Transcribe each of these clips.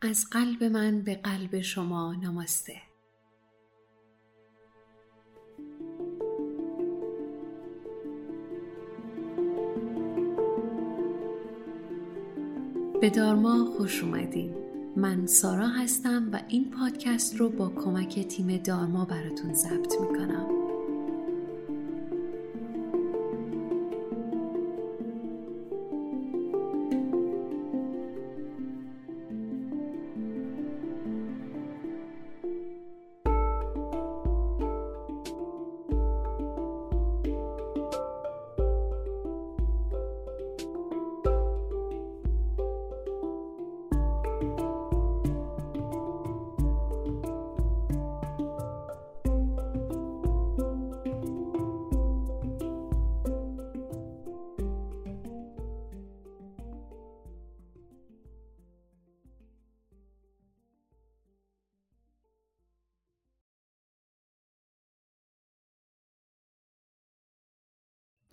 از قلب من به قلب شما نماسته. به دارما خوش اومدین. من سارا هستم و این پادکست رو با کمک تیم دارما براتون ضبط می‌کنم.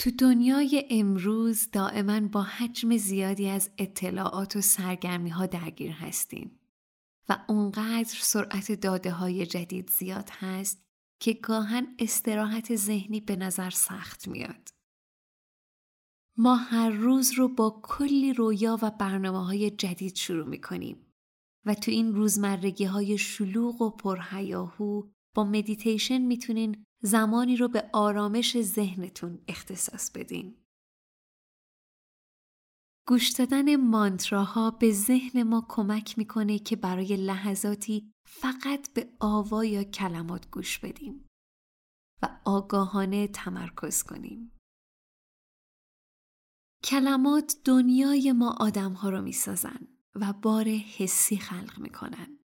تو دنیای امروز دائما با حجم زیادی از اطلاعات و سرگرمی ها درگیر هستیم و اونقدر سرعت داده های جدید زیاد هست که گاهن استراحت ذهنی به نظر سخت میاد. ما هر روز رو با کلی رویا و برنامه های جدید شروع می کنیم و تو این روزمرگی های شلوغ و پرهیاهو با مدیتیشن می‌تونین زمانی رو به آرامش ذهنتون اختصاص بدین. گوش دادن مانتراها به ذهن ما کمک می‌کنه که برای لحظاتی فقط به آوا یا کلمات گوش بدیم و آگاهانه تمرکز کنیم. کلمات دنیای ما آدمها رو می‌سازن و بار حسی خلق می‌کنن.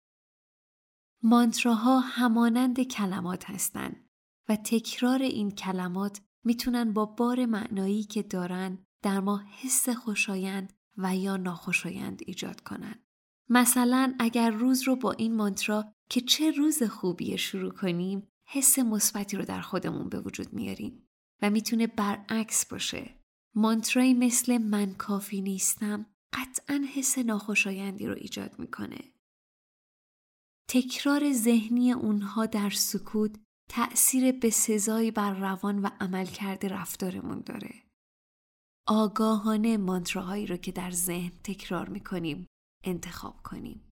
مانتراها همانند کلمات هستند و تکرار این کلمات می‌تونن با بار معنایی که دارن در ما حس خوشایند و یا ناخوشایند ایجاد کنن. مثلا اگر روز رو با این مانترا که چه روز خوبیه شروع کنیم حس مثبتی رو در خودمون به وجود میاریم و می‌تونه برعکس باشه. مانترایی مثل من کافی نیستم قطعا حس ناخوشایندی رو ایجاد می‌کنه. تکرار ذهنی اونها در سکوت تأثیر به سزایی بر روان و عملکرد رفتارمون داره. آگاهانه مانتراهایی رو که در ذهن تکرار می‌کنیم انتخاب کنیم.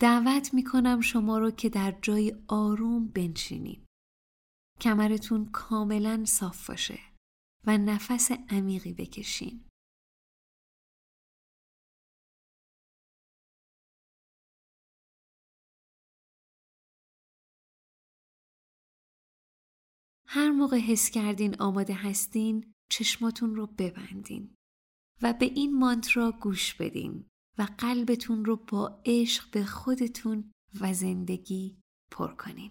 دعوت می‌کنم شما رو که در جای آروم بنشینید. کمرتون کاملا صاف باشه و نفس عمیقی بکشین. هر موقع حس کردین آماده هستین چشماتون رو ببندین و به این مانترا گوش بدین و قلبتون رو با عشق به خودتون و زندگی پر کنین.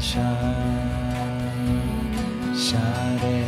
Shine, shine.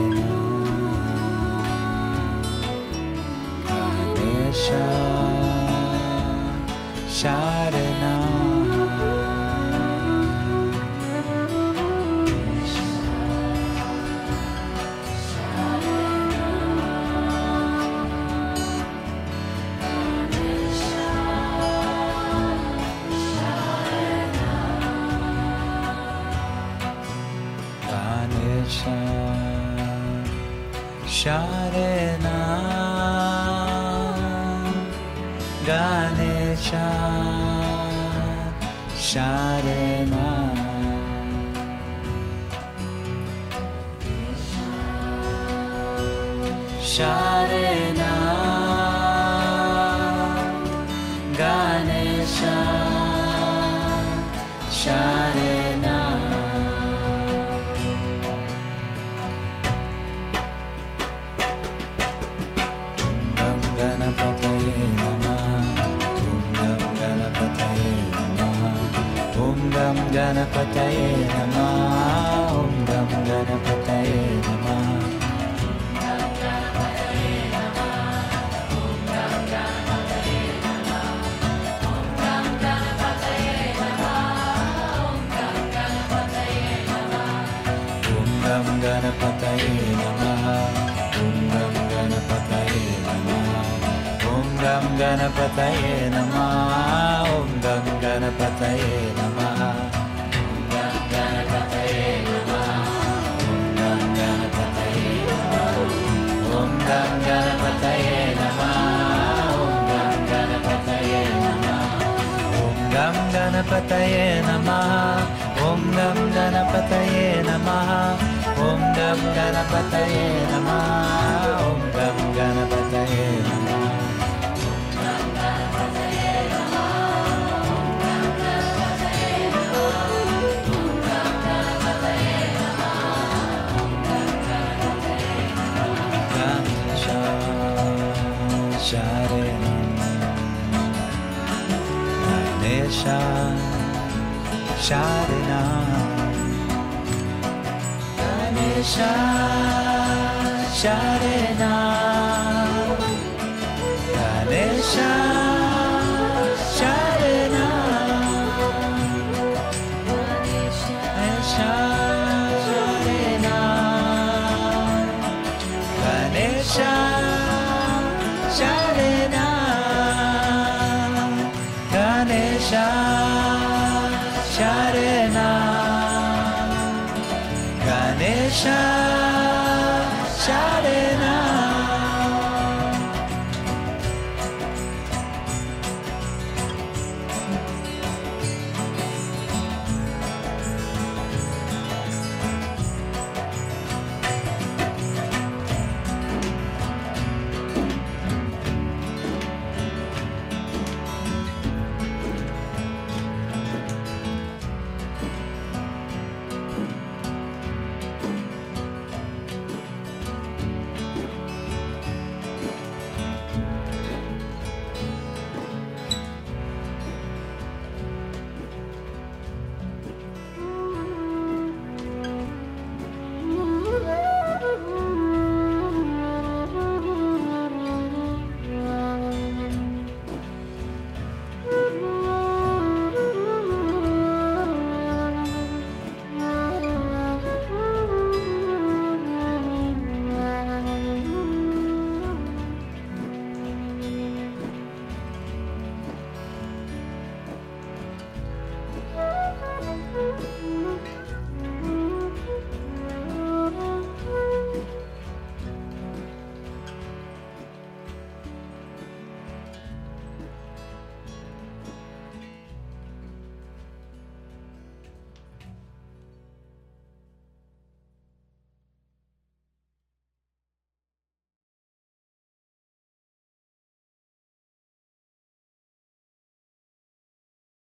shine. Shalom, Shalom. Shine. Ganapataye Namaha Om Gam Ganapataye Namaha Om Ram Ganapataye Namaha Om Gam Ganapataye Namaha Om Ram Ganapataye Namaha Om Gam Ganapataye Namaha Om Ram Ganapataye Namaha Om Gam Ganapataye Namaha Om Ram Ganapataye Namaha Om Gam Ganapataye Namah Om Gam Ganapataye Namah Sharenam Ganesha Sharenam sha sha na